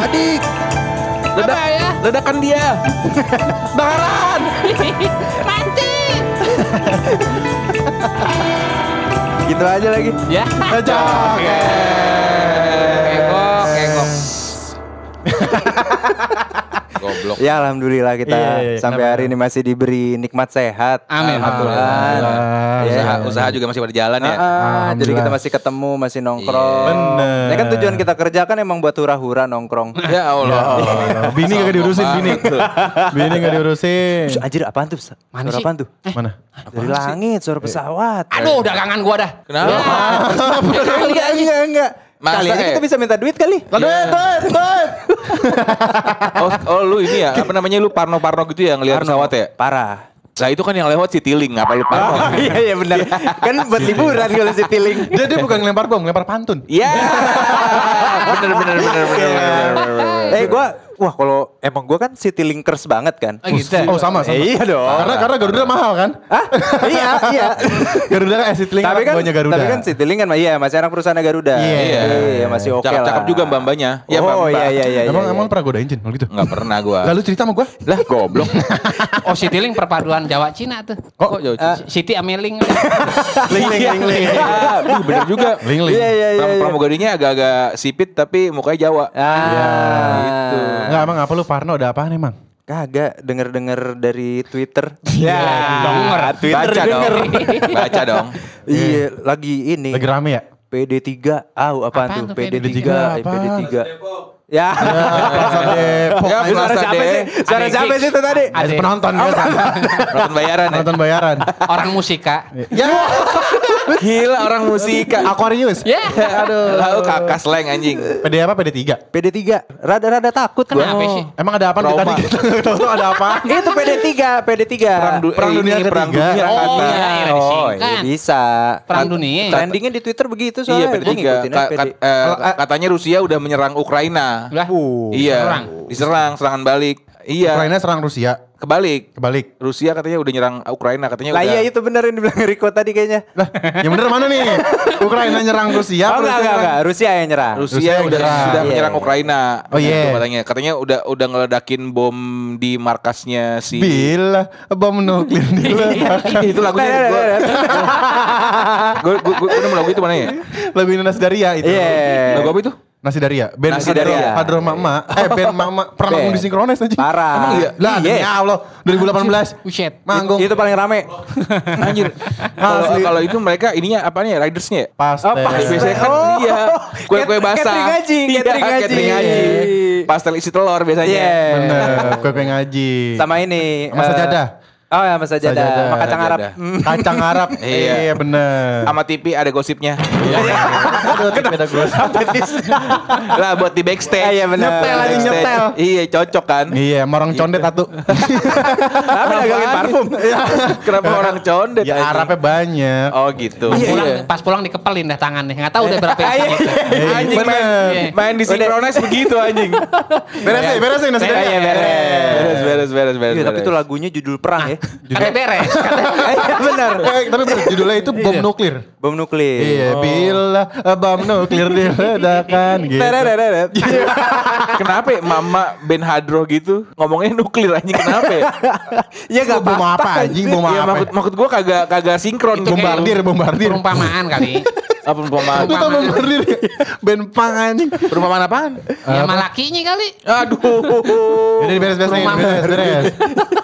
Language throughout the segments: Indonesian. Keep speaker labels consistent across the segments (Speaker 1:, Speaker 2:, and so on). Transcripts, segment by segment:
Speaker 1: Adik.
Speaker 2: Ledak,
Speaker 3: ya?
Speaker 2: ledakan dia. Bakaran.
Speaker 3: Mati.
Speaker 1: Gitu aja lagi.
Speaker 3: Ya.
Speaker 4: Oke.
Speaker 3: Kegok, kegok.
Speaker 2: Goblok.
Speaker 1: Ya alhamdulillah kita
Speaker 4: Iya, iya, iya.
Speaker 1: sampai
Speaker 4: Kenapa?
Speaker 1: hari ini masih diberi nikmat sehat.
Speaker 3: Amin.
Speaker 1: Alhamdulillah.
Speaker 4: Alhamdulillah.
Speaker 1: Iya.
Speaker 2: Usaha, usaha juga masih berjalan ya.
Speaker 1: Ah, ah, jadi kita masih ketemu, masih nongkrong.
Speaker 2: Iya.
Speaker 4: Bener.
Speaker 1: Ya kan tujuan kita kerja kan emang buat hura-hura nongkrong.
Speaker 2: Ya
Speaker 4: Ya
Speaker 2: Allah.
Speaker 4: Allah. Bini kagak diurusin bini. Bini kagak diurusin.
Speaker 1: Terus, Anjir apaan tuh?
Speaker 3: Mana
Speaker 1: Suara
Speaker 3: sih?
Speaker 1: apaan tuh?
Speaker 4: Mana?
Speaker 1: Dari langit, suara pesawat.
Speaker 3: Aduh, dagangan gua dah.
Speaker 2: Kenapa?
Speaker 1: enggak, enggak, enggak.
Speaker 2: Masa,
Speaker 1: Kali aja
Speaker 2: eh?
Speaker 1: kita bisa minta duit kali.
Speaker 4: Duit, duit, duit.
Speaker 2: Oh, oh lu ini ya, apa namanya lu parno-parno gitu ya ngeliat pesawat ya?
Speaker 1: Parah.
Speaker 2: Nah itu kan yang lewat si Tiling, lu parno?
Speaker 1: Oh, iya iya benar. kan buat liburan kalau si Tiling.
Speaker 4: Dia, dia bukan ngelempar bom, ngelempar pantun.
Speaker 2: Iya. bener bener bener bener bener, bener, bener.
Speaker 1: Eh gua wah kalau emang gua kan City Linkers banget kan.
Speaker 3: Oh, gitu.
Speaker 4: Oh sama sama.
Speaker 1: Eh, iya dong.
Speaker 4: Karena karena Garuda mahal kan?
Speaker 1: Hah? iya, iya.
Speaker 4: Garuda kan eh Citylink
Speaker 1: tapi kan
Speaker 4: punya Garuda.
Speaker 1: tapi kan Citylink kan iya masih anak perusahaan Garuda.
Speaker 4: Iya.
Speaker 1: Iya, masih oke lah.
Speaker 2: Cakep-cakep juga mbak-mbaknya. Ya,
Speaker 1: oh iya iya iya.
Speaker 4: emang
Speaker 1: iya,
Speaker 4: emang
Speaker 1: iya.
Speaker 4: pernah godain Jin kalau gitu?
Speaker 2: Nggak pernah gua.
Speaker 4: Lalu cerita sama gua?
Speaker 2: Lah goblok.
Speaker 3: Oh, Citylink perpaduan Jawa Cina tuh.
Speaker 2: Kok jauh?
Speaker 1: Ah.
Speaker 3: Siti Ameling.
Speaker 4: Ling ling ling ling.
Speaker 2: Iya, bener juga.
Speaker 4: Ling ling.
Speaker 1: Iya iya iya. Iya.
Speaker 2: Pramugarinya agak-agak sipit tapi mukanya Jawa.
Speaker 1: Ah,
Speaker 2: gitu.
Speaker 4: Enggak emang apa lu Parno ada apaan emang?
Speaker 1: Kagak denger-denger dari Twitter.
Speaker 3: Denger.
Speaker 1: Twitter
Speaker 2: Baca dong.
Speaker 1: denger.
Speaker 2: Baca dong.
Speaker 1: Iya, lagi ini.
Speaker 4: Lagi rame ya?
Speaker 1: PD3. Au, apaan,
Speaker 3: Apaan
Speaker 1: tuh?
Speaker 3: tuh
Speaker 1: PD3.
Speaker 4: PD3
Speaker 1: eh,
Speaker 4: apa?
Speaker 1: PD3. Ya.
Speaker 4: Plaza Depok.
Speaker 2: Ya,
Speaker 1: Suara siapa sih? Suara
Speaker 3: Ada
Speaker 1: siapa sih itu tadi?
Speaker 3: Ada.
Speaker 4: Penonton biasa.
Speaker 2: Nonton bayaran ya.
Speaker 4: Penonton bayaran.
Speaker 3: Orang musika.
Speaker 4: Ya,
Speaker 2: Gila orang musika.
Speaker 4: Aquarius.
Speaker 3: Ya.
Speaker 2: Aduh. Lalu kakak slang anjing.
Speaker 4: PD apa? PD3.
Speaker 1: PD3. Rada-rada takut gua.
Speaker 3: Kenapa sih?
Speaker 4: Emang ada apa
Speaker 2: Trauma.
Speaker 4: tadi? Tahu ada apa?
Speaker 1: Itu PD3, PD3.
Speaker 2: Perang, du-
Speaker 4: Perang
Speaker 2: eh,
Speaker 4: dunia
Speaker 2: ini, perang
Speaker 4: ketiga.
Speaker 2: dunia
Speaker 3: Oh,
Speaker 2: kata.
Speaker 3: iya, iya,
Speaker 1: Oh, iya bisa.
Speaker 3: Perang dunia.
Speaker 1: Trendingnya di Twitter begitu
Speaker 2: Iya
Speaker 1: soalnya.
Speaker 2: PD3.
Speaker 1: Gua ngikutin
Speaker 2: Ka-
Speaker 1: aja
Speaker 2: kat-
Speaker 1: PD.
Speaker 2: eh, katanya Rusia udah menyerang Ukraina.
Speaker 3: Lah.
Speaker 1: Uh,
Speaker 2: Iya.
Speaker 3: diserang.
Speaker 2: Diserang, serangan balik. Iya.
Speaker 4: Ukraina serang Rusia.
Speaker 2: Kebalik.
Speaker 4: Kebalik.
Speaker 2: Rusia katanya udah nyerang Ukraina katanya
Speaker 1: Lah
Speaker 2: udah.
Speaker 1: iya itu bener yang dibilang Riko tadi kayaknya.
Speaker 4: Lah, yang bener mana nih? Ukraina nyerang Rusia.
Speaker 1: oh
Speaker 4: apa
Speaker 1: enggak,
Speaker 4: Rusia
Speaker 1: enggak,
Speaker 4: nyerang-
Speaker 1: enggak. Rusia yang nyerang.
Speaker 2: Rusia,
Speaker 4: Rusia yang
Speaker 2: udah
Speaker 4: nyerang.
Speaker 2: sudah
Speaker 1: Iya,
Speaker 2: menyerang
Speaker 1: iya.
Speaker 2: Ukraina.
Speaker 4: Oh,
Speaker 2: Gitu
Speaker 4: iya.
Speaker 2: katanya. Katanya udah udah ngeledakin bom di markasnya si
Speaker 4: Bila bom nuklir diledakan.
Speaker 2: itu lagunya
Speaker 1: Nah, nah, nah,
Speaker 2: gue gue gue nemu lagu itu mana ya
Speaker 4: Lagu ini Nasi Daria itu.
Speaker 1: Iya.
Speaker 2: lagu apa itu
Speaker 4: Nasi Daria. Band
Speaker 1: Nasi Daria.
Speaker 4: Hadro Mama. Eh band Mama pernah manggung di Synchronize aja.
Speaker 1: Parah.
Speaker 4: Emang iya? Lah
Speaker 1: Iya.
Speaker 4: demi Allah 2018.
Speaker 3: Buset.
Speaker 4: Manggung.
Speaker 1: Itu paling rame.
Speaker 2: anjir kalau itu mereka ininya apanya ya ridersnya ya
Speaker 4: Pas.
Speaker 1: Oh, pas.
Speaker 2: biasanya kan
Speaker 1: Oh.
Speaker 2: iya kue kue
Speaker 1: Cat-
Speaker 2: basah
Speaker 1: catering haji,
Speaker 2: Iya,
Speaker 1: catering haji.
Speaker 2: catering haji pastel isi telur biasanya
Speaker 1: Iya.
Speaker 4: Bener. Kue-kue ngaji.
Speaker 1: Sama ini.
Speaker 4: Sama
Speaker 1: eh,
Speaker 4: sajadah.
Speaker 1: Oh ya, Mas Sajadah.
Speaker 4: Sajadah.
Speaker 1: Sama kacang Arab.
Speaker 4: Kacang Arab.
Speaker 2: Iya.
Speaker 4: Iya bener.
Speaker 2: sama TV ada gosipnya
Speaker 4: Aduh, tapi ada gua.
Speaker 2: lah buat di backstage
Speaker 1: iya, benar.
Speaker 4: Nyetel aja,
Speaker 2: Backstage.
Speaker 4: nyetel.
Speaker 2: iya cocok kan
Speaker 4: Iya, morong condet satu.
Speaker 1: Tapi dagangin parfum.
Speaker 2: kenapa orang condet
Speaker 4: Ya? Arabnya banyak.
Speaker 2: oh gitu
Speaker 3: Pas pulang,
Speaker 2: Iya.
Speaker 3: pas pulang dikepelin dah tangannya. Enggak tahu udah berapa
Speaker 1: iya,
Speaker 3: yang gitu.
Speaker 4: Iya,
Speaker 2: anjing main,
Speaker 4: bener.
Speaker 2: main di synchronize begitu anjing
Speaker 4: Beresin, beresin nasi
Speaker 1: Beres, iya, beres.
Speaker 2: beres beres beres beres
Speaker 1: Iya, tapi
Speaker 2: beres.
Speaker 1: itu lagunya judul perang ya.
Speaker 3: Katanya beres. Katanya-
Speaker 1: Iya, benar.
Speaker 4: Eh, tapi bener, judulnya itu bom nuklir.
Speaker 1: Bom nuklir.
Speaker 4: Iya, bila eh, bom nuklir diledakan gitu.
Speaker 2: Kenapa ya mama Ben Hadro gitu ngomongnya nuklir anjing kenapa ya
Speaker 1: Ya
Speaker 4: Itu bom apa anjing, bom
Speaker 2: Iya
Speaker 4: apa?
Speaker 2: maksud maksud gua kagak kagak sinkron
Speaker 3: Itu
Speaker 4: Bombardir, bombardir.
Speaker 3: Perumpamaan kali.
Speaker 2: apa perumpamaan
Speaker 4: tau bombardir ya? Band pang anjing.
Speaker 2: perumpamaan apaan
Speaker 3: Ya sama lakinya kali.
Speaker 2: aduh
Speaker 4: Jadi beres-beres nih,
Speaker 3: Rumah.
Speaker 4: beres, beres.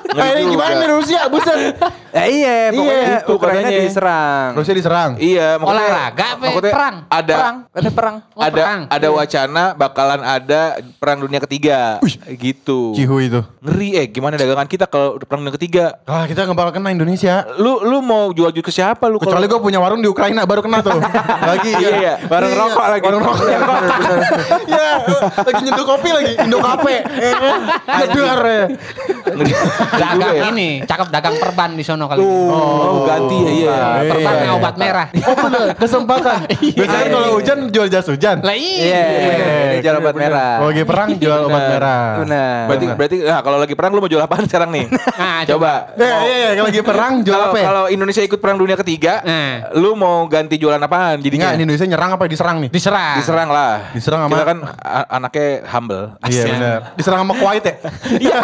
Speaker 2: Ngeri
Speaker 4: Eh, ini gimana nih Rusia? Buset.
Speaker 1: Ya iya, pokoknya
Speaker 2: itu
Speaker 1: Ukraina
Speaker 2: katanya.
Speaker 1: diserang.
Speaker 4: Rusia diserang.
Speaker 2: iya maksudnya
Speaker 3: Olahraga apa
Speaker 2: maksudnya
Speaker 3: perang?
Speaker 2: ada
Speaker 1: Perang, ada perang.
Speaker 3: Oh,
Speaker 2: ada
Speaker 3: perang.
Speaker 2: ada wacana bakalan ada perang dunia ketiga gitu
Speaker 4: Cihu itu.
Speaker 2: ngeri eh gimana dagangan kita kalau udah perang dunia ketiga
Speaker 4: Ah, kita nggak bakal kena Indonesia.
Speaker 2: lu lu mau jual jual ke siapa lu
Speaker 4: Kecuali gue punya warung di Ukraina baru kena tuh. Lagi
Speaker 2: Iya, iya.
Speaker 1: Warung
Speaker 4: Iya,
Speaker 1: rokok lagi.
Speaker 4: Warung rokok. Iya, lagi nyeduh kopi lagi, Indo Cafe. Jedar ya.
Speaker 2: Ngeri. juga
Speaker 3: dagang
Speaker 2: ya.
Speaker 3: ini, cakep dagang perban di sono kali.
Speaker 2: Oh, ganti ya iya.
Speaker 4: Iya.
Speaker 3: Perban yang obat merah.
Speaker 4: Oh bener, kesempatan. Biasanya kalau hujan jual jas hujan.
Speaker 3: Lah
Speaker 1: Iya,
Speaker 3: iya.
Speaker 1: jual obat merah.
Speaker 4: Kalau lagi perang jual obat merah.
Speaker 1: Benar.
Speaker 2: Berarti berarti nah, kalau lagi perang lu mau jual apaan sekarang nih?
Speaker 3: Nah,
Speaker 2: Coba.
Speaker 4: Iya, iya, iya, kalau lagi perang jual
Speaker 2: Kalau
Speaker 4: apa ya?
Speaker 2: kalau Indonesia ikut perang dunia ketiga,
Speaker 3: Nah.
Speaker 2: lu mau ganti jualan apaan jadinya?
Speaker 4: Enggak, ini Indonesia nyerang apa diserang nih?
Speaker 3: Diserang.
Speaker 2: Diserang lah.
Speaker 4: Diserang sama-
Speaker 2: Kita kan a- anaknya humble.
Speaker 4: Iya benar. Diserang sama Kuwait ya?
Speaker 2: Iya.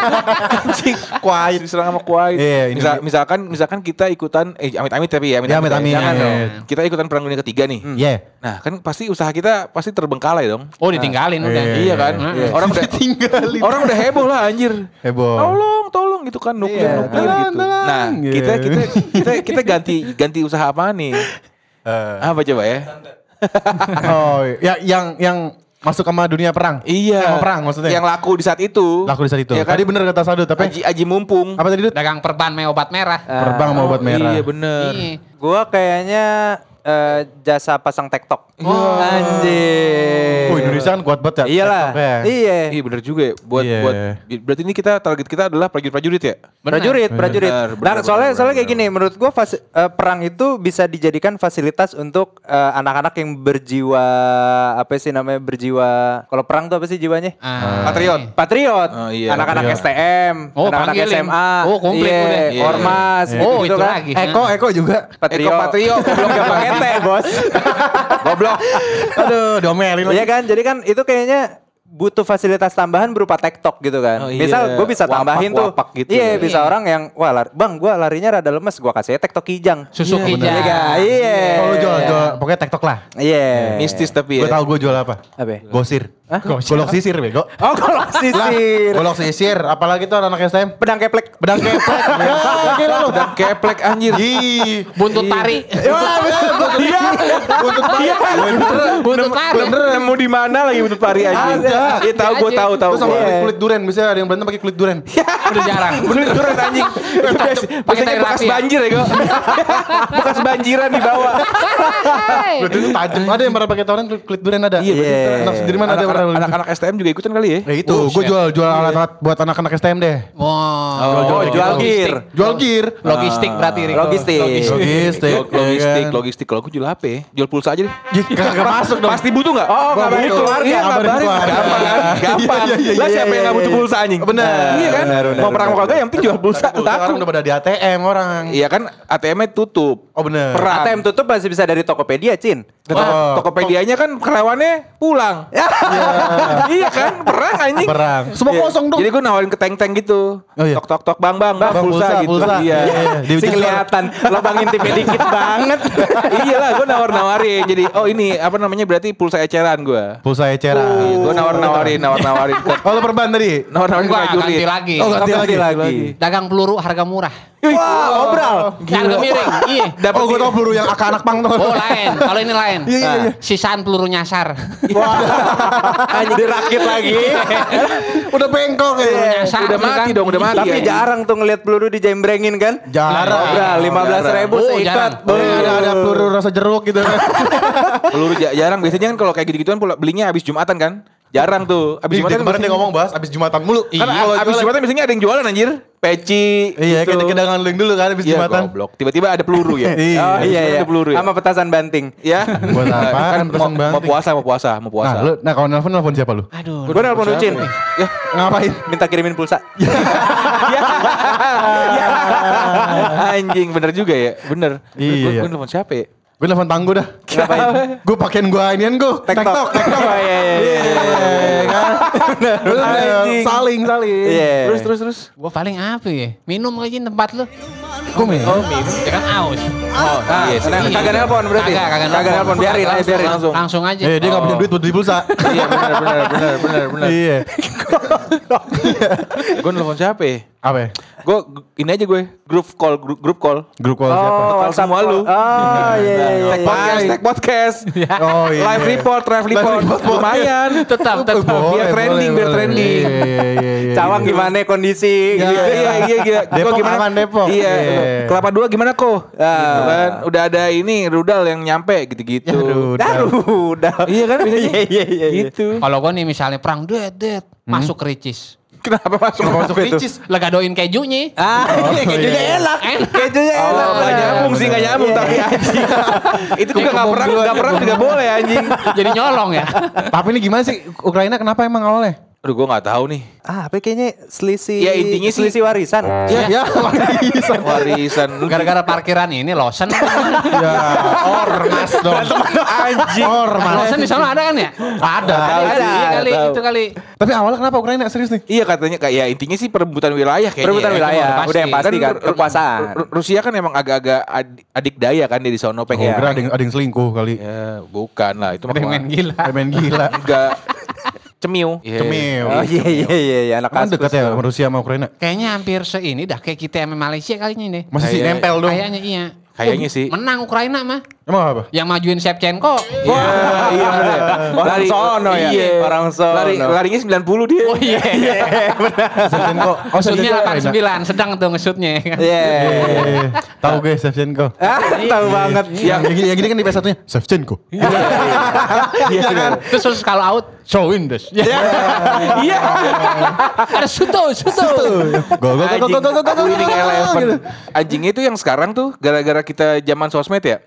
Speaker 2: Anjing. Kuwait diserang sama Kuwait.
Speaker 4: Iya,
Speaker 2: Misal- misalkan misalkan kita ikutan eh amit-amit tapi ya
Speaker 4: Ya, amit-amit.
Speaker 2: Jangan
Speaker 4: Iya.
Speaker 2: dong. Kita ikutan perang dunia ketiga nih.
Speaker 4: Iya.
Speaker 2: Nah, kan pasti usaha kita pasti terbengkalai dong.
Speaker 3: Oh, ditinggalin udah.
Speaker 4: Iya.
Speaker 2: Iya kan?
Speaker 3: Iya.
Speaker 2: Orang udah
Speaker 4: Tinggalin.
Speaker 2: orang udah heboh lah anjir.
Speaker 4: Heboh.
Speaker 2: Tolong, tolong gitu kan nuklir nuklir gitu. Nah, kita kita kita kita ganti ganti usaha apa nih?
Speaker 4: Eh,
Speaker 2: Apa coba ya?
Speaker 4: oh, ya yang yang masuk sama dunia perang.
Speaker 2: Iya.
Speaker 4: Sama perang maksudnya.
Speaker 2: Yang laku di saat itu.
Speaker 4: laku di saat itu.
Speaker 2: Iya kan?
Speaker 4: Tadi bener kata Sadu, tapi
Speaker 2: Aji Aji mumpung.
Speaker 4: apa tadi Dut?
Speaker 3: Dagang perban me obat merah.
Speaker 4: Terbang mau obat merah.
Speaker 2: Iya bener.
Speaker 3: Iya.
Speaker 1: Gua kayaknya eh, jasa pasang tektok.
Speaker 3: Oh.
Speaker 1: Anjir.
Speaker 4: Oh Indonesia kan kuat banget ya.
Speaker 1: Iyalah.
Speaker 4: TikToknya.
Speaker 1: Iya.
Speaker 2: Iya bener juga ya. Buat
Speaker 4: Iya.
Speaker 2: buat berarti ini kita target kita adalah prajurit-prajurit ya?
Speaker 3: Benar.
Speaker 1: Prajurit, prajurit.
Speaker 2: Benar,
Speaker 1: nah,
Speaker 2: benar,
Speaker 1: soalnya
Speaker 2: benar,
Speaker 1: soalnya kayak
Speaker 2: benar.
Speaker 1: gini, menurut gua fasi- eh, perang itu bisa dijadikan fasilitas untuk eh, anak-anak yang berjiwa apa sih namanya berjiwa. Kalau perang tuh apa sih jiwanya?
Speaker 3: Ah,
Speaker 2: Patriot.
Speaker 3: iya.
Speaker 1: Patriot,
Speaker 2: Oh, iya.
Speaker 1: anak-anak
Speaker 4: Patriot.
Speaker 1: STM,
Speaker 3: Oh,
Speaker 1: anak-anak. SMA,
Speaker 3: Oh, komplit
Speaker 1: iya.
Speaker 2: Iya.
Speaker 1: ormas,
Speaker 4: Iya.
Speaker 1: gitu,
Speaker 3: Oh, itu
Speaker 1: kan.
Speaker 3: lagi.
Speaker 4: Eko, Eko juga.
Speaker 1: Patriot,
Speaker 2: Eko Patrio, goblok
Speaker 1: Gak
Speaker 2: yang
Speaker 1: pakai T, bos.
Speaker 2: Goblok.
Speaker 4: Aduh, diomelin
Speaker 1: Iya
Speaker 4: lagi.
Speaker 1: kan, jadi kan itu kayaknya butuh fasilitas tambahan berupa TikTok gitu kan.
Speaker 2: Oh, iya.
Speaker 1: Misal gue bisa
Speaker 2: Wapak-
Speaker 1: tambahin tuh.
Speaker 2: wapak gitu
Speaker 1: iya,
Speaker 2: ya.
Speaker 1: bisa orang yang wah lar- Bang, gua larinya rada lemes, gua kasih TikTok kijang.
Speaker 3: Susu
Speaker 4: Iya,
Speaker 3: kijang.
Speaker 1: Iya, kan? Iya.
Speaker 4: Kalau lu jual, jual, pokoknya TikTok lah.
Speaker 1: Iya.
Speaker 2: Mistis tapi
Speaker 4: Gue
Speaker 2: ya.
Speaker 4: tau gue jual apa.
Speaker 1: Apa? ya?
Speaker 4: Gosir. Hah? Golok sisir bego.
Speaker 1: Oh, kalau sisir.
Speaker 4: Golok sisir, apalagi tuh anak STM.
Speaker 1: Pedang keplek.
Speaker 4: Bedang keplek. Ya, gila lu.
Speaker 2: Udah keplek anjir.
Speaker 4: Ih.
Speaker 3: Buntut tari.
Speaker 4: Wah, bener, buntut
Speaker 2: Iya.
Speaker 4: Buntut
Speaker 2: Iya.
Speaker 3: Buntut tari.
Speaker 2: Bener nemu di mana lagi buntut pari anjing.
Speaker 4: Ada.
Speaker 2: Iya tahu gua tahu tahu.
Speaker 4: Sama kulit, kulit duren, biasanya ada yang berantem pakai kulit duren.
Speaker 3: Udah jarang.
Speaker 2: Bener turun anjing. Biasanya
Speaker 3: tali
Speaker 2: bekas
Speaker 3: ya?
Speaker 2: banjir ya kok. bekas banjiran di bawah.
Speaker 4: Kulit tajam. Ada yang pernah pakai toren kulit, kulit duren ada.
Speaker 2: Iya,
Speaker 1: bener.
Speaker 4: Anak Sudirman ada
Speaker 2: Anak-anak STM juga ikutan kali ya?
Speaker 4: Ya itu,
Speaker 3: Oh,
Speaker 4: gue jual jual alat-alat buat anak-anak STM deh.
Speaker 3: Wow.
Speaker 1: Oh, jual gear.
Speaker 4: Jual gear.
Speaker 3: Logistik berarti Riko.
Speaker 1: Logistik.
Speaker 4: Logistik.
Speaker 2: Log- Logistik,
Speaker 4: ya kan?
Speaker 2: logistik. Kalau aku jual apa ya? Jual pulsa aja deh.
Speaker 4: Kagak masuk dong.
Speaker 2: Pasti butuh nggak?
Speaker 1: Oh, ngabarin
Speaker 2: butuh. Iya,
Speaker 4: keluarga.
Speaker 2: Gampang kan? Gampang.
Speaker 4: Iya, iya,
Speaker 2: Lah
Speaker 4: iya,
Speaker 2: siapa yang
Speaker 4: iya,
Speaker 2: nggak butuh
Speaker 4: iya.
Speaker 2: pulsa anjing?
Speaker 4: Benar.
Speaker 2: Iya kan?
Speaker 1: Benar, benar,
Speaker 2: Mau perang mau
Speaker 1: benar.
Speaker 2: kagak yang penting jual pulsa. Takut.
Speaker 4: udah pada di ATM orang.
Speaker 2: Iya kan ATM-nya tutup.
Speaker 4: Oh bener.
Speaker 2: Perang.
Speaker 1: ATM tutup masih bisa dari Tokopedia, Cin.
Speaker 4: Oh.
Speaker 2: Tokopedia-nya kan karyawannya pulang. iya kan? Perang anjing.
Speaker 4: Perang. Semua kosong dong.
Speaker 2: Jadi gue nawarin ke teng-teng gitu.
Speaker 4: Oh, iya.
Speaker 2: Tok tok tok bang bang, bang,
Speaker 4: Bang,
Speaker 2: pulsa,
Speaker 4: pulsa,
Speaker 2: gitu.
Speaker 4: pulsa.
Speaker 2: Iya.
Speaker 4: Iya, iya. Di
Speaker 1: Si kelihatan lubang intipnya dikit banget.
Speaker 2: iya lah, gue nawar-nawarin. Jadi, oh ini apa namanya berarti pulsa eceran gue.
Speaker 4: Pulsa eceran.
Speaker 2: Iya, gue nawar-nawarin, nawar-nawarin
Speaker 4: Oh, lo perban tadi?
Speaker 2: nawar-nawarin
Speaker 3: Enggak, ganti lagi.
Speaker 4: Oh, ganti
Speaker 1: Ganti
Speaker 4: lagi.
Speaker 1: lagi.
Speaker 3: Dagang peluru harga murah.
Speaker 1: Wah, obral.
Speaker 3: Harga miring. Iya.
Speaker 2: Dapat
Speaker 4: Oh, gue tau peluru yang akak anak pang tuh.
Speaker 3: Oh lain, kalau ini lain.
Speaker 4: Iya, iya, iya.
Speaker 3: Nah, Sisaan peluru nyasar.
Speaker 1: Hanya dirakit lagi.
Speaker 4: Udah bengkok ya.
Speaker 3: Nyasar
Speaker 2: Udah
Speaker 3: tuh
Speaker 2: mati
Speaker 3: kan.
Speaker 2: dong, udah mati.
Speaker 1: Tapi jarang tuh ngeliat peluru dijembrengin kan?
Speaker 4: Jarang.
Speaker 1: Obral, lima belas ribu
Speaker 3: Oh,
Speaker 1: seikat.
Speaker 4: Ada ada peluru rasa jeruk gitu kan.
Speaker 2: Peluru ja- jarang. Biasanya kan kalau kayak gitu-gituan pula- belinya habis Jumatan kan. Jarang tuh. Habis
Speaker 4: Ih,
Speaker 2: Jumatan
Speaker 4: kemarin dia ngomong bahas abis Jumatan mulu.
Speaker 2: Kan
Speaker 4: Iya, kalau
Speaker 2: habis
Speaker 4: jualan-
Speaker 2: Jumatan biasanya ada yang jualan anjir. Peci.
Speaker 4: Iya,
Speaker 2: gitu.
Speaker 4: kayak kedangan link dulu kan abis
Speaker 2: Iya,
Speaker 4: Jumatan.
Speaker 2: goblok. Tiba-tiba ada peluru ya.
Speaker 4: Iya.
Speaker 1: Oh iya iya.
Speaker 2: Ada peluru ya.
Speaker 1: Sama petasan banting.
Speaker 2: Ya.
Speaker 4: Buat apaan
Speaker 2: kan
Speaker 4: petasan
Speaker 2: mau,
Speaker 4: banting?
Speaker 2: mau puasa, mau puasa, mau puasa.
Speaker 4: Nah, lu, nah kalau nelfon nelfon siapa lu?
Speaker 3: Aduh.
Speaker 1: Gue nelpon Ucin.
Speaker 2: ya? Ya.
Speaker 4: Ngapain?
Speaker 1: Minta kirimin pulsa.
Speaker 2: Ya. Anjing bener juga ya, bener.
Speaker 4: Iya.
Speaker 2: Gue nelfon siapa ya?
Speaker 4: Gue nelfon tangguh dah.
Speaker 1: Ngapain?
Speaker 4: Gue pakein gue inian gue.
Speaker 1: Tektok. Tektok. Oh, iya iya iya.
Speaker 4: Iya kan? Bener,
Speaker 1: Anjing.
Speaker 4: Saling saling.
Speaker 1: Iya.
Speaker 2: Terus terus terus.
Speaker 3: Gua paling apa ya? Minum aja tempat lu.
Speaker 4: Gue main.
Speaker 3: Oh, minum. Ya kan aus.
Speaker 2: Oh, iya sih. Iya.
Speaker 1: kagak nelpon berarti.
Speaker 3: Kagak, kagak
Speaker 1: nelpon. Biarin aja biarin.
Speaker 2: Langsung.
Speaker 3: Langsung aja.
Speaker 4: Eh dia gak punya
Speaker 2: Oh.
Speaker 4: duit buat beli pulsa.
Speaker 2: Iya bener bener bener bener.
Speaker 4: Iya.
Speaker 2: Gue nelfon siapa ya?
Speaker 4: Apa ya?
Speaker 2: Gue ini aja gue grup call grup, grup call.
Speaker 4: Grup call siapa?
Speaker 1: Oh,
Speaker 2: Call
Speaker 1: WhatsApp
Speaker 2: semua lu.
Speaker 1: Oh iya iya iya.
Speaker 2: Tag podcast, tag podcast.
Speaker 4: Oh iya.
Speaker 2: Live report, live report.
Speaker 4: report.
Speaker 2: Lumayan.
Speaker 3: Tetap, tetap.
Speaker 4: Boleh,
Speaker 2: Biar trending, biar trending.
Speaker 4: Iya, iya, iya, iya.
Speaker 1: Cawang gimana kondisi?
Speaker 4: Iya,
Speaker 1: gitu.
Speaker 2: Iya iya iya.
Speaker 4: Depok aman, Depok.
Speaker 2: Iya.
Speaker 4: Iya.
Speaker 2: Kelapa dua gimana kok?
Speaker 1: Ah.
Speaker 2: Gitu kan. Udah ada ini rudal yang nyampe gitu-gitu.
Speaker 4: Ya,
Speaker 1: udah.
Speaker 2: Iya kan?
Speaker 1: Iya iya iya. iya.
Speaker 2: Gitu.
Speaker 3: Kalau gua nih misalnya perang, det, det. Masuk ke Ricis.
Speaker 2: Kenapa masuk?
Speaker 4: Kenapa masuk ricis?
Speaker 3: Lah gadoin kejunya.
Speaker 1: Ah, kejunya enak.
Speaker 3: Enak.
Speaker 1: Kejunya
Speaker 2: Oh,
Speaker 1: enak.
Speaker 2: nggak nyambung sih, nggak nyambung
Speaker 1: Iya.
Speaker 2: tapi anjing. Itu juga nggak perang, nggak perang juga boleh anjing.
Speaker 3: Jadi nyolong ya.
Speaker 4: Tapi ini gimana sih Ukraina kenapa emang awalnya?
Speaker 2: Aduh, gue nggak tahu nih.
Speaker 1: Ah, apa kayaknya selisih
Speaker 2: Ya, intinya sih-
Speaker 1: selisih warisan.
Speaker 4: Ya, ya, warisan.
Speaker 2: Warisan.
Speaker 3: Gara-gara parkiran ini losen.
Speaker 4: ya, ormas dong.
Speaker 2: anjing.
Speaker 4: Ormas.
Speaker 3: losen di sana ada kan ya?
Speaker 4: Ada.
Speaker 2: Tahu
Speaker 3: Ada,
Speaker 2: sih,
Speaker 3: iya
Speaker 2: nggak
Speaker 3: kali,
Speaker 2: tahu.
Speaker 3: itu kali.
Speaker 4: Tapi awalnya kenapa Ukraina serius nih?
Speaker 2: Iya katanya kayak ya intinya sih perebutan wilayah kayaknya.
Speaker 1: Perebutan
Speaker 2: ya.
Speaker 1: wilayah,
Speaker 3: pasti.
Speaker 1: udah yang pasti kan,
Speaker 2: Ru-
Speaker 1: kekuasaan.
Speaker 2: Ru- Rusia kan emang agak-agak ad- adik daya kan dia di sono
Speaker 4: Oh,
Speaker 2: pengen.
Speaker 4: kira ada yang, ada yang selingkuh kali.
Speaker 2: Ya, bukan lah itu mah
Speaker 3: Ada yang main gila.
Speaker 4: Main gila.
Speaker 2: Enggak. Cemiu. Iya.
Speaker 4: Cemil.
Speaker 1: Oh iya iya iya iya anak
Speaker 4: Kan dekat ya sama Rusia sama Ukraina.
Speaker 3: Kayaknya hampir seini dah kayak kita sama Malaysia kalinya nih.
Speaker 4: Masih
Speaker 2: Kayak-
Speaker 4: nempel dong.
Speaker 3: Kayaknya iya.
Speaker 2: Kayaknya sih.
Speaker 3: Menang Ukraina mah.
Speaker 4: Emang apa?
Speaker 3: Yang majuin Shevchenko.
Speaker 2: Iya, iya bener.
Speaker 1: Orang sono ya?
Speaker 2: Iya.
Speaker 1: Orang sono.
Speaker 2: Lari, larinya 90 dia.
Speaker 3: Oh iya.
Speaker 4: Shevchenko. Oh,
Speaker 3: Shootnya
Speaker 4: Shevchenko Ukraina.
Speaker 3: 89, sedang tuh nge-shootnya.
Speaker 1: Iya.
Speaker 4: Eh, Tahu guys Shevchenko.
Speaker 1: Ah, tahu banget.
Speaker 4: Yang, yang, yang gini kan di PS1-nya Shevchenko.
Speaker 2: Iya, bener.
Speaker 3: Terus terus kalau out, showin des.
Speaker 2: Iya.
Speaker 3: Ada Suto, Suto.
Speaker 4: Go go go go go go go. Gitu.
Speaker 2: Anjingnya itu yang sekarang tuh gara-gara kita zaman sosmed ya.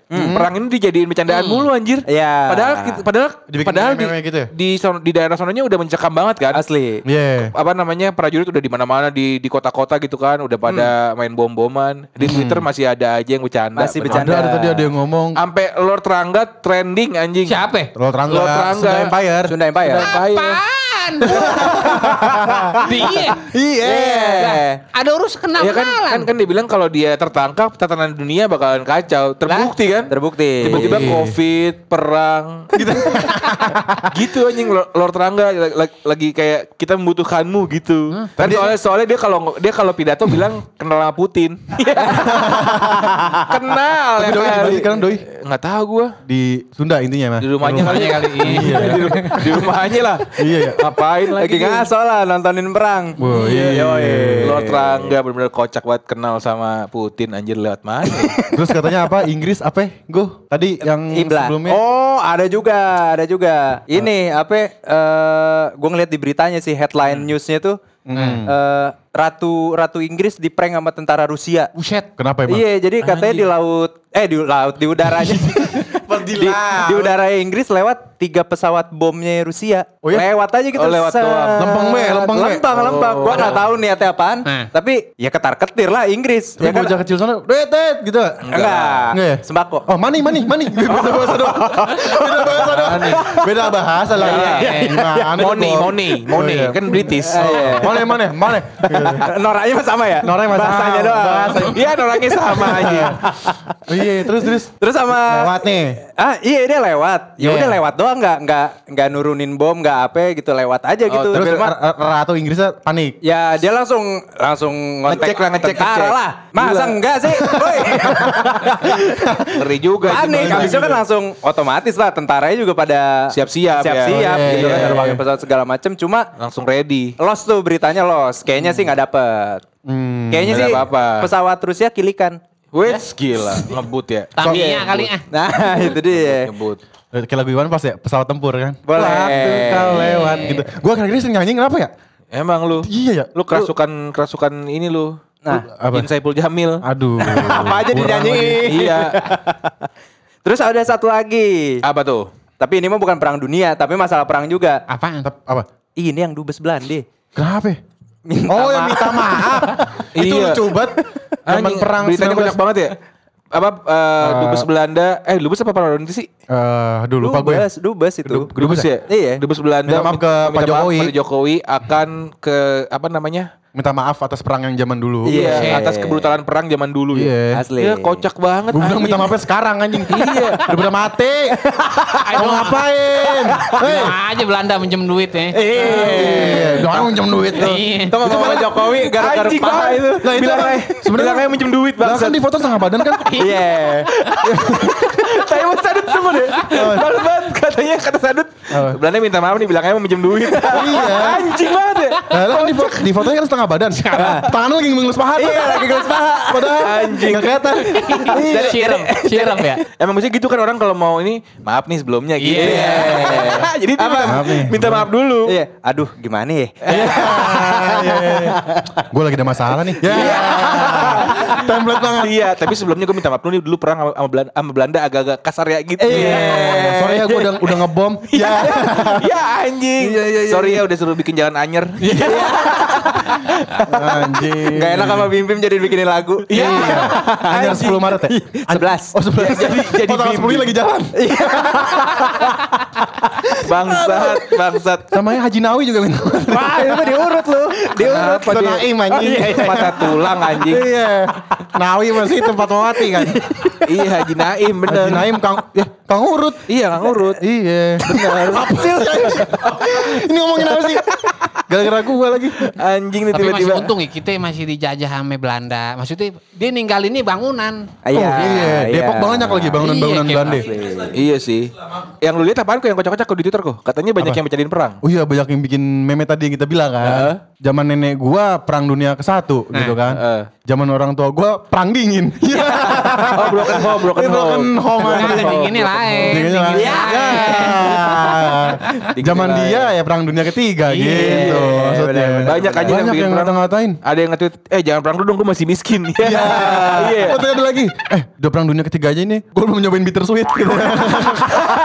Speaker 2: Perang ini dijadiin bercandaan mulu anjir.
Speaker 1: Iya.
Speaker 2: Padahal padahal
Speaker 4: Dibikin
Speaker 2: padahal di,
Speaker 4: gitu ya?
Speaker 2: di di daerah sononya udah mencekam banget kan.
Speaker 1: Asli.
Speaker 4: Iya.
Speaker 2: apa namanya prajurit udah di mana-mana di di kota-kota gitu kan udah pada main bom-boman di Twitter masih ada aja yang bercanda
Speaker 1: Masih bercanda.
Speaker 4: Ada ada tadi ada yang ngomong.
Speaker 2: sampai Lord Rangga trending anjing
Speaker 3: Siapa?
Speaker 4: Lord Rangga.
Speaker 2: Lord Rangga.
Speaker 4: Sunda Empire.
Speaker 1: Sunda Empire.
Speaker 2: Sunda Empire.
Speaker 3: Apaan? Dia.
Speaker 1: Iya.
Speaker 3: Ada urus kenal
Speaker 2: Ya kan, kan kan dia bilang kalau dia tertangkap tatanan dunia bakalan kacau terbukti kan
Speaker 1: Terbukti.
Speaker 2: tiba-tiba covid perang gitu gitu anjing Lord- Lord Rangga lagi, lagi kayak kita membutuhkanmu gitu kan soalnya soalnya dia kalau dia kalau pidato bilang kenal sama Putin kenal
Speaker 4: Tapi
Speaker 2: ya
Speaker 4: doi
Speaker 2: kali.
Speaker 4: sih sekarang doi?
Speaker 2: nggak tahu gua
Speaker 4: Di Sunda intinya mah.
Speaker 2: di rumahnya kali
Speaker 3: Rumahnya kali.
Speaker 2: iya di rumahnya lah
Speaker 4: Iya ya.
Speaker 2: Ngapain lagi
Speaker 1: Lagi ngaso lah nontonin perang.
Speaker 4: Wah, iya, iya, iya.
Speaker 2: Lord Rangga bener-bener kocak banget kenal sama Putin anjir lewat mana?
Speaker 4: Terus katanya apa? Inggris apa? Go. Tadi yang
Speaker 1: Ibla.
Speaker 4: sebelumnya.
Speaker 1: Oh, ada juga, ada juga. Ini apa? Eh, gue ngeliat di beritanya sih headline newsnya tuh. eh, Ratu Ratu Inggris di prank sama tentara Rusia.
Speaker 3: Buset.
Speaker 4: Kenapa emang?
Speaker 1: Iya, jadi katanya di laut, eh di laut, di udaranya, di, di udara Inggris lewat tiga pesawat bomnya Rusia.
Speaker 4: Oh iya?
Speaker 1: Lewat aja gitu.
Speaker 2: Oh, lewat doang.
Speaker 4: Lempeng, be, lempeng, be.
Speaker 1: lempeng, lempeng. Gua nggak tahu niatnya apaan.
Speaker 3: Nah.
Speaker 1: Tapi ya ketar ketir lah Inggris.
Speaker 4: Tapi
Speaker 1: ya kan?
Speaker 4: bocah kecil sana, det, det, gitu.
Speaker 1: Enggak.
Speaker 4: Enggak ya?
Speaker 1: Sembako.
Speaker 4: Oh, money, money, money. Beda bahasa dong. Beda bahasa dong. Beda bahasa lah.
Speaker 3: Iya, iya.
Speaker 4: Gimana?
Speaker 2: Money, money,
Speaker 4: Oh,
Speaker 2: money
Speaker 4: iya.
Speaker 2: kan British.
Speaker 1: iya.
Speaker 4: Mana, mana, mana.
Speaker 1: Noranya mah sama ya?
Speaker 4: Noranya mah sama.
Speaker 1: Bahasanya doang.
Speaker 2: Iya, orangnya sama aja.
Speaker 4: Oh, Iya, terus, terus.
Speaker 1: Terus sama
Speaker 4: Lewat nih.
Speaker 1: Ah iya dia lewat. Ya
Speaker 4: Iya.
Speaker 1: udah lewat doang nggak nggak nggak nurunin bom nggak apa gitu lewat aja gitu.
Speaker 4: Terus
Speaker 1: Cuma
Speaker 4: R- R- Ratu Inggrisnya panik.
Speaker 1: ya dia langsung langsung
Speaker 2: Ngecek lah, ngecek,
Speaker 1: tentara lah. Masa
Speaker 2: Gila.
Speaker 1: enggak sih? Boy?
Speaker 2: Ngeri juga itu.
Speaker 1: Panik. Habis itu kan langsung otomatis lah tentaranya juga pada
Speaker 2: Siap-siap ya.
Speaker 1: siap-siap
Speaker 4: Oh, iya,
Speaker 1: gitu kan
Speaker 4: iya,
Speaker 1: terbangin
Speaker 4: iya.
Speaker 1: pesawat segala macem. Cuma
Speaker 2: langsung ready.
Speaker 1: lost tuh beritanya lost. Kayaknya sih nggak dapet.
Speaker 4: Hmm.
Speaker 1: Kayaknya sih
Speaker 2: apa-apa.
Speaker 1: pesawat Rusia kilikan.
Speaker 2: Wes gila, ngebut ya.
Speaker 3: Tamiya kali ah.
Speaker 1: Nah itu dia.
Speaker 2: Ngebut.
Speaker 4: Kayak lagu Iwan pas ya, pesawat tempur kan.
Speaker 1: Boleh.
Speaker 4: Waktu kau lewat gitu. Gua akhir-akhir ini sering nyanyi kenapa ya?
Speaker 2: Emang lu.
Speaker 4: Iya ya.
Speaker 2: Lu kerasukan kerasukan ini lu.
Speaker 1: Nah,
Speaker 4: apa?
Speaker 2: Bin Saipul Jamil.
Speaker 4: Aduh.
Speaker 1: Apa aja dinyanyiin.
Speaker 4: lagi.
Speaker 2: iya.
Speaker 1: Terus ada satu lagi.
Speaker 2: Apa tuh?
Speaker 1: Tapi ini mah bukan perang dunia, tapi masalah perang juga.
Speaker 3: Apaan?
Speaker 4: Apa?
Speaker 1: Ini yang dubes Belanda.
Speaker 4: Kenapa? ya?
Speaker 1: Minta
Speaker 4: Oh, yang minta maaf. Itu
Speaker 2: Iya.
Speaker 4: lucu banget. Zaman perang
Speaker 2: beritanya
Speaker 4: 19
Speaker 2: banyak banget ya. Apa eh, dubes Belanda? Eh, dubes apa perang Indonesia sih?
Speaker 4: Eh, aduh lupa gue.
Speaker 1: Dubes, dubes itu.
Speaker 2: Du- Dubes ya?
Speaker 1: Iya.
Speaker 2: Dubes Belanda
Speaker 4: Minta maaf ke
Speaker 2: minta
Speaker 4: Pak Jokowi.
Speaker 2: pada Jokowi akan ke apa namanya?
Speaker 4: Minta maaf atas perang yang zaman dulu.
Speaker 1: Iya.
Speaker 2: Iya, atas kebrutalan perang zaman dulu
Speaker 4: Iya.
Speaker 2: ya.
Speaker 1: Asli.
Speaker 2: Iya, kocak banget.
Speaker 4: Gue bilang minta maafnya sekarang anjing. iya. Udah pada mati. Mau ngapain? Hei.
Speaker 3: Nah, aja Belanda minjem duit ya.
Speaker 4: Iya. Doang minjem duit tuh.
Speaker 3: Iya.
Speaker 1: Itu sama Jokowi gara-gara paha
Speaker 2: banget.
Speaker 1: itu.
Speaker 4: Nah, itu
Speaker 2: Bilang
Speaker 4: kan sebenarnya
Speaker 2: bilang aja minjem duit,
Speaker 4: Lah
Speaker 2: bangsat.
Speaker 4: kan di foto setengah badan kan?
Speaker 1: Iya.
Speaker 2: Saya mau sadut semua deh. Malu banget katanya kata sadut Belanda minta maaf nih bilangnya mau minjem duit.
Speaker 4: Iya.
Speaker 2: Anjing banget ya.
Speaker 4: Lah kan di, fo- di fotonya kan setengah badan. Tangannya lagi ngelus paha. Iya, lagi ngelus paha. Padahal
Speaker 2: Anjing.
Speaker 4: Nggak kelihatan.
Speaker 1: Iya.
Speaker 3: Siram, siram ya.
Speaker 2: Emang mesti gitu kan orang kalau mau ini maaf nih sebelumnya gitu.
Speaker 3: Iya.
Speaker 2: Jadi minta,
Speaker 4: Maaf nih.
Speaker 2: minta maaf dulu.
Speaker 1: Iya, aduh gimana ya?
Speaker 4: Gue lagi ada masalah nih. Ya. Template banget.
Speaker 2: Iya, tapi sebelumnya gue minta maaf dulu nih dulu perang sama, sama Belanda, sama Belanda agak-agak kasar ya gitu.
Speaker 4: Iya. Sorry ya gue udah udah ngebom.
Speaker 2: Iya. ya anjing.
Speaker 4: Iya, iya, iya.
Speaker 2: Sorry ya udah suruh bikin jalan anyer.
Speaker 4: Anjing.
Speaker 1: Gak enak sama Bim Bim jadi bikinin lagu.
Speaker 2: Iya.
Speaker 4: Anjir 10 Maret ya?
Speaker 1: 11.
Speaker 4: Oh 11.
Speaker 2: Jadi- jadi
Speaker 4: oh, tanggal
Speaker 2: Bim
Speaker 4: 10 lagi jalan.
Speaker 2: bangsat, bangsat.
Speaker 4: Samanya Haji Nawi juga minta maaf.
Speaker 1: Wah, itu diurut lu. Diurut.
Speaker 4: Itu
Speaker 2: dia?
Speaker 4: Naim anjing.
Speaker 2: Iya, mata tulang anjing.
Speaker 4: Iya. Nawi masih tempat mati kan.
Speaker 2: iya, Haji Naim bener.
Speaker 4: Haji Naim Kang ya, Kang Urut.
Speaker 2: Iya, nggak ngurut.
Speaker 4: Iya. Benar. Apa sih? Ini ngomongin apa sih? Gara-gara gue lagi.
Speaker 2: Anjing nih
Speaker 3: Tapi masih
Speaker 2: tiba-tiba.
Speaker 3: untung ya kita masih dijajah sama Belanda. Maksudnya dia ninggal ini bangunan.
Speaker 1: Iya.
Speaker 4: Oh, iya. Depok banyak lagi bangunan-bangunan
Speaker 3: Iya,
Speaker 4: Belanda.
Speaker 2: Iya sih. Yang lu lihat apaan kok yang kocak-kocak kok di Twitter kok? Katanya banyak
Speaker 4: Apa?
Speaker 2: yang bercandain perang.
Speaker 4: Oh iya banyak yang bikin meme tadi yang kita bilang kan.
Speaker 2: Heeh.
Speaker 4: Zaman nenek gua perang dunia ke satu gitu kan.
Speaker 2: heeh.
Speaker 4: Zaman orang tua gua perang dingin. Iya.
Speaker 2: Oh, broken home, broken
Speaker 4: Iya, broken
Speaker 2: home.
Speaker 4: home
Speaker 3: Nah,
Speaker 4: anjing.
Speaker 3: dinginnya lain.
Speaker 4: Dinginnya lain. Ya. Zaman dia ya perang dunia ketiga
Speaker 3: Iya,
Speaker 4: gitu maksudnya.
Speaker 1: benar-benar.
Speaker 2: Banyak aja yang bikin
Speaker 4: yang
Speaker 2: perang.
Speaker 4: ngata-ngatain.
Speaker 2: Ada yang nge-tweet, eh jangan perang dulu dong, gue masih miskin.
Speaker 4: Iya.
Speaker 2: Iya.
Speaker 4: Oh, ada lagi. Eh, udah perang dunia ketiga aja ini. Gue belum nyobain bittersweet gitu. Lu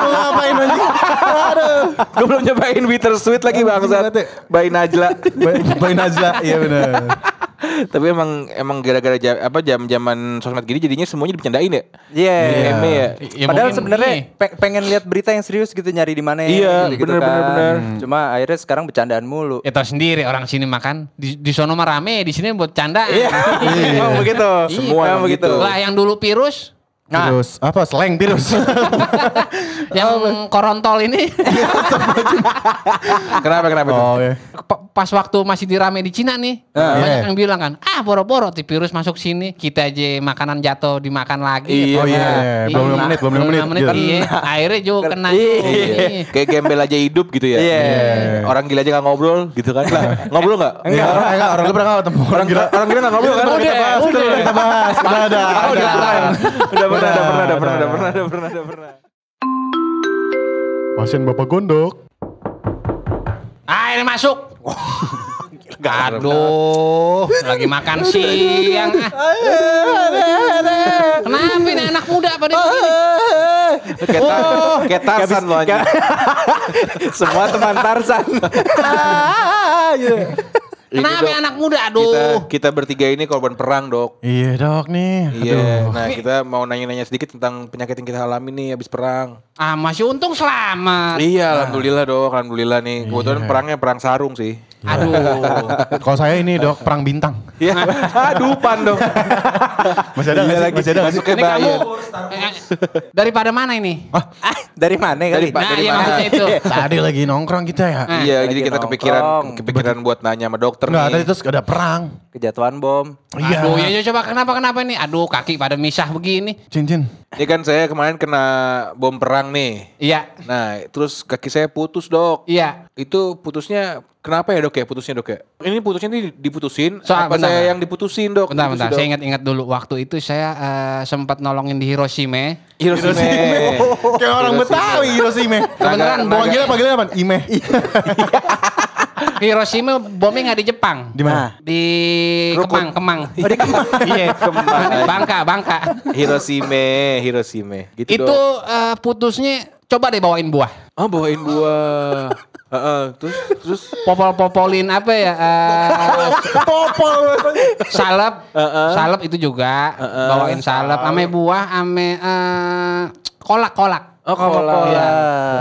Speaker 4: ngapain anjing? Aduh.
Speaker 2: gue belum nyobain bittersweet lagi
Speaker 4: Anjing
Speaker 2: bangsat.
Speaker 4: banget ya.
Speaker 2: By Najla.
Speaker 4: Bayi bayi Najla, iya benar.
Speaker 2: Tapi emang emang gara-gara jam, apa jam-jaman sosmed gini jadinya semuanya dibercandain ya.
Speaker 1: Iya.
Speaker 2: Meme ya.
Speaker 3: Ya,
Speaker 1: Padahal
Speaker 3: mungkin
Speaker 1: sebenarnya
Speaker 3: ini.
Speaker 1: pe- pengen lihat berita yang serius gitu nyari di mana
Speaker 2: Iya,
Speaker 1: gitu
Speaker 2: bener,
Speaker 1: kan.
Speaker 2: bener, bener.
Speaker 1: Cuma akhirnya sekarang bercandaan mulu.
Speaker 3: Ya tahu sendiri orang sini makan di, di sono mah rame, di sini buat canda.
Speaker 1: Iya. Emang begitu.
Speaker 2: Semua
Speaker 1: Emang
Speaker 2: emang
Speaker 1: begitu.
Speaker 2: gitu.
Speaker 3: Lah yang dulu virus,
Speaker 4: Terus apa? Slang virus.
Speaker 3: yang korontol ini
Speaker 2: Kenapa kenapa tuh?
Speaker 4: oh iya.
Speaker 3: pa- pas waktu masih dirame di Cina nih,
Speaker 4: Ah,
Speaker 3: banyak
Speaker 4: iya.
Speaker 3: yang bilang kan, ah boro-boro tuh virus masuk sini, kita aja makanan jatuh dimakan lagi.
Speaker 2: Iya,
Speaker 4: Oh iya,
Speaker 3: Nah,
Speaker 4: iya. belum lima menit, belum lima menit.
Speaker 3: menit. Iya, akhirnya juga kena.
Speaker 1: Iya.
Speaker 3: Iya.
Speaker 2: Kayak gembel aja hidup gitu ya.
Speaker 1: Iya.
Speaker 2: Orang gila aja gak ngobrol gitu kan. Lah, ngobrol gak?
Speaker 4: Enggak, orang enggak, orang lu pernah enggak ketemu
Speaker 2: Orang gila, orang gila gak ngobrol kan?
Speaker 3: Udah,
Speaker 4: kita bahas,
Speaker 3: udah.
Speaker 4: kita bahas, udah.
Speaker 3: Oh. Udah
Speaker 2: pernah, udah pernah, Udah. pernah, udah pernah, udah pernah, udah pernah.
Speaker 4: Pasien Bapak Gondok.
Speaker 3: Ah ini masuk. Aduh, lagi makan siang. ah. Kenapa ini anak muda pada begini?
Speaker 2: Kayak tar- kayak Tarzan loh.
Speaker 1: Semua teman Tarzan.
Speaker 3: Kenapa
Speaker 2: Dok.
Speaker 3: anak muda?
Speaker 2: Kita,
Speaker 3: Aduh.
Speaker 2: kita bertiga ini korban perang dok.
Speaker 4: Iya dok nih.
Speaker 2: Iya.
Speaker 4: Aduh.
Speaker 2: Nah kita mau nanya-nanya sedikit tentang penyakit yang kita alami nih habis perang.
Speaker 3: Ah masih untung selamat.
Speaker 2: Iya, alhamdulillah dok, alhamdulillah nih. Kebetulan
Speaker 4: Iya.
Speaker 2: perangnya perang sarung sih.
Speaker 3: Aduh.
Speaker 4: Kalau saya ini dok perang bintang.
Speaker 2: Iya, dupan dong.
Speaker 4: Masih ada nggak sih? Masih ada sih?
Speaker 2: Masuknya
Speaker 3: Ini kamu eh, daripada mana ini?
Speaker 1: Ah, dari mana kali?
Speaker 2: Dari-
Speaker 3: Nah,
Speaker 2: dari
Speaker 3: iya
Speaker 2: mana?
Speaker 3: itu.
Speaker 4: Tadi lagi nongkrong kita ya.
Speaker 3: Ah.
Speaker 2: Iya,
Speaker 1: Lagi
Speaker 2: jadi kita
Speaker 1: nongkrong.
Speaker 2: kepikiran kepikiran buat nanya sama dokter
Speaker 4: Enggak, tadi terus ada perang.
Speaker 1: Kejatuhan bom.
Speaker 4: Iya.
Speaker 3: Aduh, ya, ya, coba kenapa kenapa nih? Aduh, kaki pada misah begini.
Speaker 4: Cincin.
Speaker 2: Ini kan saya kemarin kena bom perang nih.
Speaker 3: Iya,
Speaker 2: Nah, terus kaki saya putus, Dok.
Speaker 3: iya.
Speaker 2: Itu putusnya kenapa ya, Dok ya? Putusnya, Dok ya? Ini putusnya nih diputusin
Speaker 3: Soal-
Speaker 2: apa
Speaker 3: bentar,
Speaker 2: saya
Speaker 3: bentar.
Speaker 2: yang diputusin, Dok?
Speaker 3: Bentar,
Speaker 2: Diputusin,
Speaker 3: bentar.
Speaker 2: Dok.
Speaker 3: Saya ingat-ingat dulu. Waktu itu saya eh, sempat nolongin di Hiroshima.
Speaker 2: Hiroshima.
Speaker 4: Kayak orang
Speaker 2: Hiroshima.
Speaker 4: Betawi Hiroshima.
Speaker 3: Kebenaran,
Speaker 2: Naga-
Speaker 4: Panggilnya panggilnya apa? Ime.
Speaker 3: Hiroshima bomnya nggak di Jepang.
Speaker 4: Di mana?
Speaker 3: Di
Speaker 2: Rukun.
Speaker 3: Kemang, Kemang. Oh, di Kemang. iya,
Speaker 2: Kemang.
Speaker 3: Bangka, Bangka.
Speaker 2: Hiroshima, Hiroshima. Gitu,
Speaker 3: itu
Speaker 2: Dok.
Speaker 3: eh, putusnya coba deh bawain buah.
Speaker 2: Oh, bawain buah. Heeh, terus terus
Speaker 3: Popol-popolin apa ya? eh,
Speaker 4: Popol.
Speaker 3: salep.
Speaker 2: Heeh.
Speaker 3: Salep itu juga
Speaker 2: Heeh,
Speaker 3: bawain salep ame buah ame eh, kolak-kolak.
Speaker 2: Oh, kolak.
Speaker 3: Iya.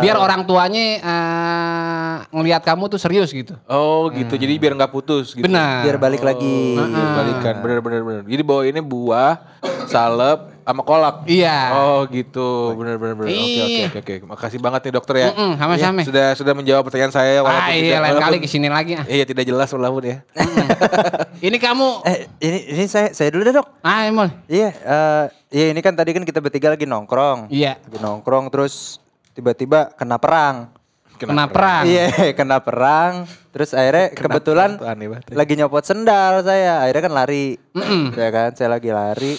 Speaker 3: Biar orang tuanya eh, ngelihat kamu tuh serius gitu.
Speaker 2: Oh, gitu. Jadi biar nggak putus gitu.
Speaker 3: Benar.
Speaker 1: Biar balik lagi.
Speaker 2: Oh, biar balikan. Bener bener bener. Jadi bawa ini buah, salep, sama kolak.
Speaker 3: Iya.
Speaker 2: Oh gitu, bener bener bener. Oke oke
Speaker 3: Iya.
Speaker 2: oke oke. Makasih banget nih dokter ya.
Speaker 3: Mm-mm, sama-sama.
Speaker 2: Iya, Sudah sudah menjawab pertanyaan saya.
Speaker 3: ah iya
Speaker 2: tidak-
Speaker 3: lain kali
Speaker 2: walaupun-
Speaker 3: ke sini lagi ah.
Speaker 2: Iya tidak jelas walaupun ya.
Speaker 3: Ini kamu
Speaker 1: Eh, ini ini saya saya dulu deh, Dok.
Speaker 3: ah Emol.
Speaker 1: Iya, eh iya ini kan tadi kan kita bertiga lagi nongkrong.
Speaker 3: Iya.
Speaker 1: Lagi nongkrong terus tiba-tiba kena perang.
Speaker 3: Kena perang.
Speaker 1: Iya, kena perang. Terus akhirnya kebetulan
Speaker 2: perang ya.
Speaker 1: lagi nyopot sendal saya. Akhirnya kan lari. Saya kan, saya lagi lari.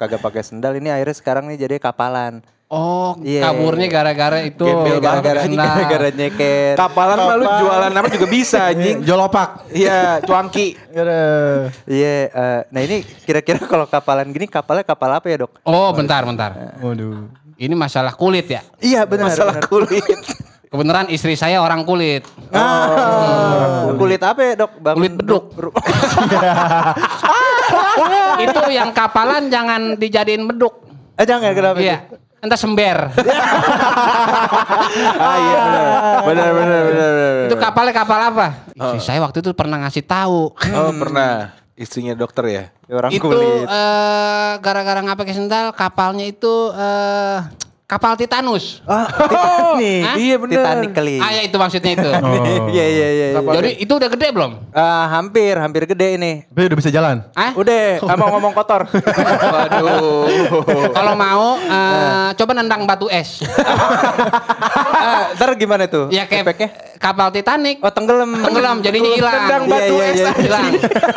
Speaker 1: Kagak pakai sendal. Ini akhirnya sekarang nih jadi kapalan.
Speaker 3: Oh,
Speaker 1: Iya.
Speaker 3: kaburnya gara-gara itu.
Speaker 2: Gembel.
Speaker 1: Gara-gara
Speaker 3: sendal.
Speaker 1: gara-gara nyeker.
Speaker 2: Kapalan mah lu jualan apa juga bisa anjing.
Speaker 4: Jolopak.
Speaker 2: Iya, cuangki.
Speaker 1: Iya, eh, nah ini kira-kira kalau kapalan gini kapalnya kapal apa ya, Dok?
Speaker 3: Oh, bentar, bentar.
Speaker 4: Waduh.
Speaker 3: Ini masalah kulit ya.
Speaker 1: Iya, benar.
Speaker 2: Masalah
Speaker 1: benar.
Speaker 2: kulit.
Speaker 3: Kebenaran istri saya orang kulit.
Speaker 1: Ah, kulit apa ya, Dok? Bangun-
Speaker 3: Kulit beduk. itu yang kapalan jangan dijadiin beduk.
Speaker 1: Eh, jangan kenapa?
Speaker 3: Iya. Entah sember.
Speaker 2: ah iya benar. Benar benar benar.
Speaker 3: itu kapalnya kapal apa? Istri saya waktu itu pernah ngasih tahu.
Speaker 2: Oh, pernah. Istrinya dokter ya?
Speaker 1: Orang
Speaker 3: itu
Speaker 1: kulit.
Speaker 3: eh, gara-gara nggak pakai sendal, kapalnya itu eh, kapal Titanus.
Speaker 1: Ah, Titanic.
Speaker 3: Hah?
Speaker 2: Iya, bener.
Speaker 1: Titanic kali.
Speaker 3: Ah ya itu maksudnya itu.
Speaker 1: Iya, iya, iya. iya.
Speaker 3: Jadi itu udah gede belum?
Speaker 1: Ah, hampir, hampir gede ini.
Speaker 4: Tapi udah bisa jalan.
Speaker 3: Ah?
Speaker 1: Udah, nggak mau ngomong kotor.
Speaker 2: Waduh.
Speaker 3: Kalau mau eh, coba nendang batu es.
Speaker 1: ah, ntar gimana tuh?
Speaker 3: ya kayak
Speaker 1: Efeknya?
Speaker 3: Kapal Titanic.
Speaker 1: Oh, tenggelam.
Speaker 3: Tenggelam jadinya hilang.
Speaker 2: Tendang
Speaker 1: Iya,
Speaker 2: batu
Speaker 1: iya,
Speaker 2: es.
Speaker 1: iya.
Speaker 3: Hilang.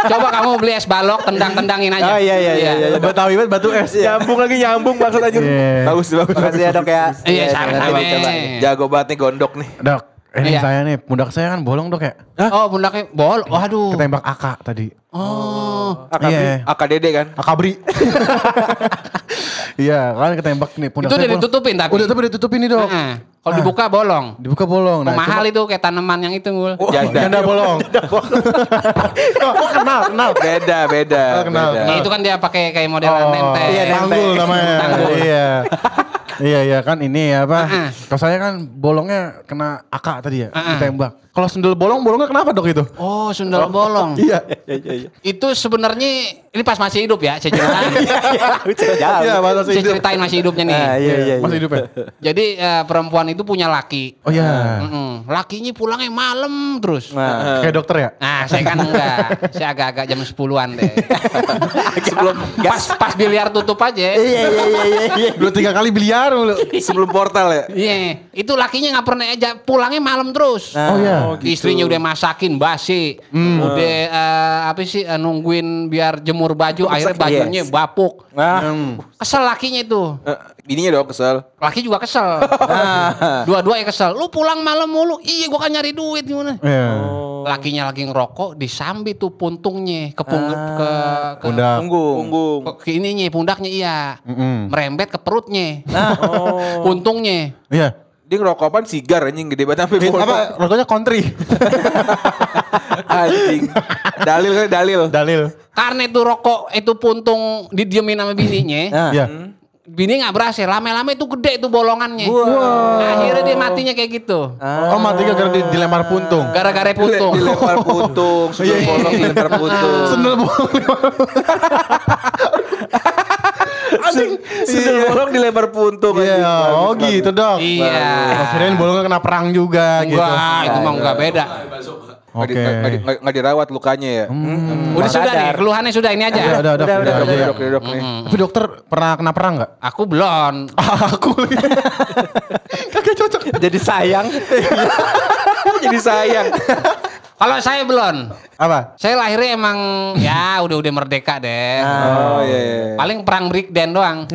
Speaker 3: Coba kamu beli es balok, tendang-tendangin aja.
Speaker 1: Oh, iya, iya, iya, iya.
Speaker 4: Betawi banget batu es.
Speaker 2: Nyambung lagi nyambung maksud aja.
Speaker 4: Iya.
Speaker 2: Bagus bagus.
Speaker 1: Makasih ya, Dok ya.
Speaker 3: Iya, sama-sama.
Speaker 2: Jago banget nih gondok nih.
Speaker 4: Dok, ini
Speaker 3: Iya.
Speaker 4: saya nih, pundak saya kan bolong dok ya.
Speaker 3: Oh, pundaknya bol. Waduh.
Speaker 4: Ketembak AK tadi.
Speaker 3: Oh.
Speaker 2: AKB,
Speaker 4: Iya.
Speaker 2: AKDD kan?
Speaker 4: Akabri. Iya, kan ketembak nih pundak
Speaker 3: Itu
Speaker 4: saya
Speaker 3: udah
Speaker 4: bolong.
Speaker 3: ditutupin tapi.
Speaker 4: Udah tapi udah ditutupin nih dok.
Speaker 3: Heeh. Kalau dibuka bolong.
Speaker 4: Dibuka bolong.
Speaker 3: Oh, mahal itu kayak tanaman yang itu, Ngul.
Speaker 2: Janda.
Speaker 4: Janda bolong. Oh, kenal, kenal.
Speaker 2: Beda, beda.
Speaker 4: Oh, kenal.
Speaker 2: beda.
Speaker 3: Ya, itu kan dia pakai kayak model
Speaker 4: Oh,
Speaker 3: nempel.
Speaker 1: Iya.
Speaker 4: Tanggul namanya.
Speaker 3: Tanggul.
Speaker 4: Iya. Iya iya kan ini ya apa?
Speaker 3: Heeh.
Speaker 4: Kalau saya kan bolongnya kena AK tadi ya,
Speaker 3: Heeh.
Speaker 4: ditembak. Kalau sendal bolong, bolongnya kenapa dok itu?
Speaker 3: Oh, sundal bolong.
Speaker 4: Iya.
Speaker 3: Itu sebenarnya ini pas masih hidup ya, saya ceritain.
Speaker 4: Iya, masa
Speaker 3: saya ceritain masih hidupnya nih.
Speaker 1: Ah, iya, iya,
Speaker 4: Masih
Speaker 1: iya.
Speaker 4: hidup ya?
Speaker 3: Jadi eh, perempuan itu punya laki.
Speaker 4: Oh iya.
Speaker 3: Mm-mm. Lakinya pulangnya malam terus.
Speaker 1: Nah,
Speaker 4: Kayak dokter ya?
Speaker 3: Nah, saya kan enggak. saya agak-agak jam 10-an deh. Sebelum pas pas biliar tutup aja.
Speaker 1: iya, iya, iya, iya, iya.
Speaker 4: Udah tiga kali biliar mulu.
Speaker 2: Sebelum portal ya?
Speaker 3: Iya, itu lakinya nggak pernah aja pulangnya malam terus.
Speaker 1: Nah,
Speaker 4: Oh iya.
Speaker 3: Istrinya udah masakin basi, udah eh, apa sih eh, nungguin biar jemur baju, akhirnya bajunya bapuk.
Speaker 1: Nah,
Speaker 3: Kesel lakinya itu.
Speaker 2: Eh, Bininya dong kesel.
Speaker 3: Laki juga kesel. Dua-duanya kesel. Lu pulang malam mulu. Iya, gua kan nyari duit gimana? Lakinya lagi ngerokok, disambi tuh puntungnya ke pung ke, ke,
Speaker 4: Pundak.
Speaker 1: punggung.
Speaker 2: Punggung.
Speaker 3: ke, ke ininya pundaknya iya.
Speaker 4: Mm-mm.
Speaker 3: Merembet ke perutnya.
Speaker 2: Oh.
Speaker 3: Puntungnya.
Speaker 4: Iya.
Speaker 2: Dia ngerokok apaan sigar anjing gede banget sampai
Speaker 4: apa rokoknya country?
Speaker 2: Anjing. Dalil kali dalil.
Speaker 4: Dalil.
Speaker 3: Karena itu rokok itu puntung didiemin sama bininya.
Speaker 1: Nah,
Speaker 4: Iya.
Speaker 3: Bini nggak berhasil, lama-lama itu gede itu bolongannya.
Speaker 1: Wow.
Speaker 3: Akhirnya dia matinya kayak gitu.
Speaker 4: Oh mati gara-gara di- dilempar puntung.
Speaker 3: Gara-gara puntung.
Speaker 2: Dilempar putung, sudah bolong dilempar putung.
Speaker 4: Sendal bolong.
Speaker 2: Anjing, sendal bolong dilempar puntung
Speaker 4: Iya,
Speaker 2: anjing. Bagus,
Speaker 4: oh gitu dok.
Speaker 3: Iya.
Speaker 4: Oh, kirain bolongnya kena perang juga gitu.
Speaker 3: Enggak, itu mah enggak beda.
Speaker 2: Nggak di-
Speaker 4: Oke.
Speaker 2: nggak di- nggak- nggak dirawat lukanya ya.
Speaker 3: Udah sudah nih, keluhannya sudah ini aja.
Speaker 4: Udah, udah, udah,
Speaker 1: Udah,
Speaker 4: udah,
Speaker 1: udah,
Speaker 2: nih.
Speaker 4: Tapi dokter pernah kena perang nggak?
Speaker 3: Aku belum.
Speaker 4: Aku. Kagak cocok.
Speaker 1: Jadi sayang.
Speaker 2: Jadi sayang.
Speaker 3: Kalau saya belum.
Speaker 4: Apa?
Speaker 3: Saya lahirnya emang ya udah udah merdeka deh.
Speaker 2: Oh iya. iya.
Speaker 3: Paling perang breakdance doang.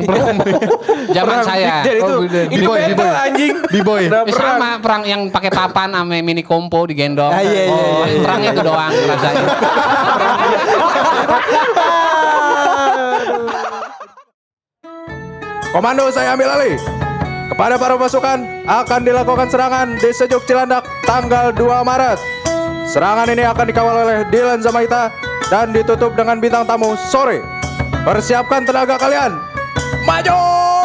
Speaker 3: Zaman saya.
Speaker 2: Itu,
Speaker 4: Oh,
Speaker 2: itu
Speaker 4: B-boy,
Speaker 2: anjing.
Speaker 4: B-boy.
Speaker 2: Perang.
Speaker 3: sama perang yang pakai papan sama mini kompo digendong.
Speaker 1: Ah, iya, iya,
Speaker 3: Oh,
Speaker 1: iya, iya.
Speaker 3: perangnya itu doang rasanya.
Speaker 5: Komando saya ambil alih. Kepada para pasukan akan dilakukan serangan di Sejuk Cilandak tanggal 2 Maret. Serangan ini akan dikawal oleh Dylan Zamaita dan ditutup dengan bintang tamu sore. Persiapkan tenaga kalian. Maju!